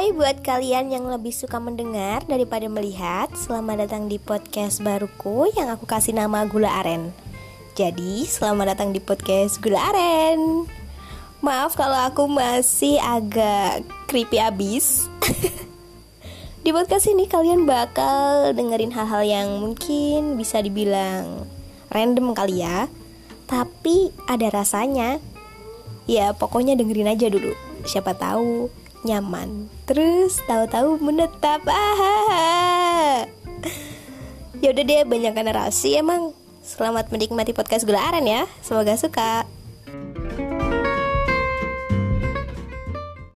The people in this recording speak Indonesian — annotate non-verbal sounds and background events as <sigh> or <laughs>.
Hai buat kalian yang lebih suka mendengar daripada melihat Selamat datang di podcast baruku yang aku kasih nama Gula Aren. Jadi selamat datang di podcast Gula Aren. Maaf kalau aku masih agak creepy abis. <laughs> Di podcast ini kalian bakal dengerin hal-hal yang mungkin bisa dibilang random kali ya. Tapi ada rasanya. Ya pokoknya dengerin aja dulu. Siapa tahu nyaman. Terus tahu-tahu menetap. <laughs> Ah ya udah deh banyak narasi emang. Selamat menikmati podcast gula aren ya. Semoga suka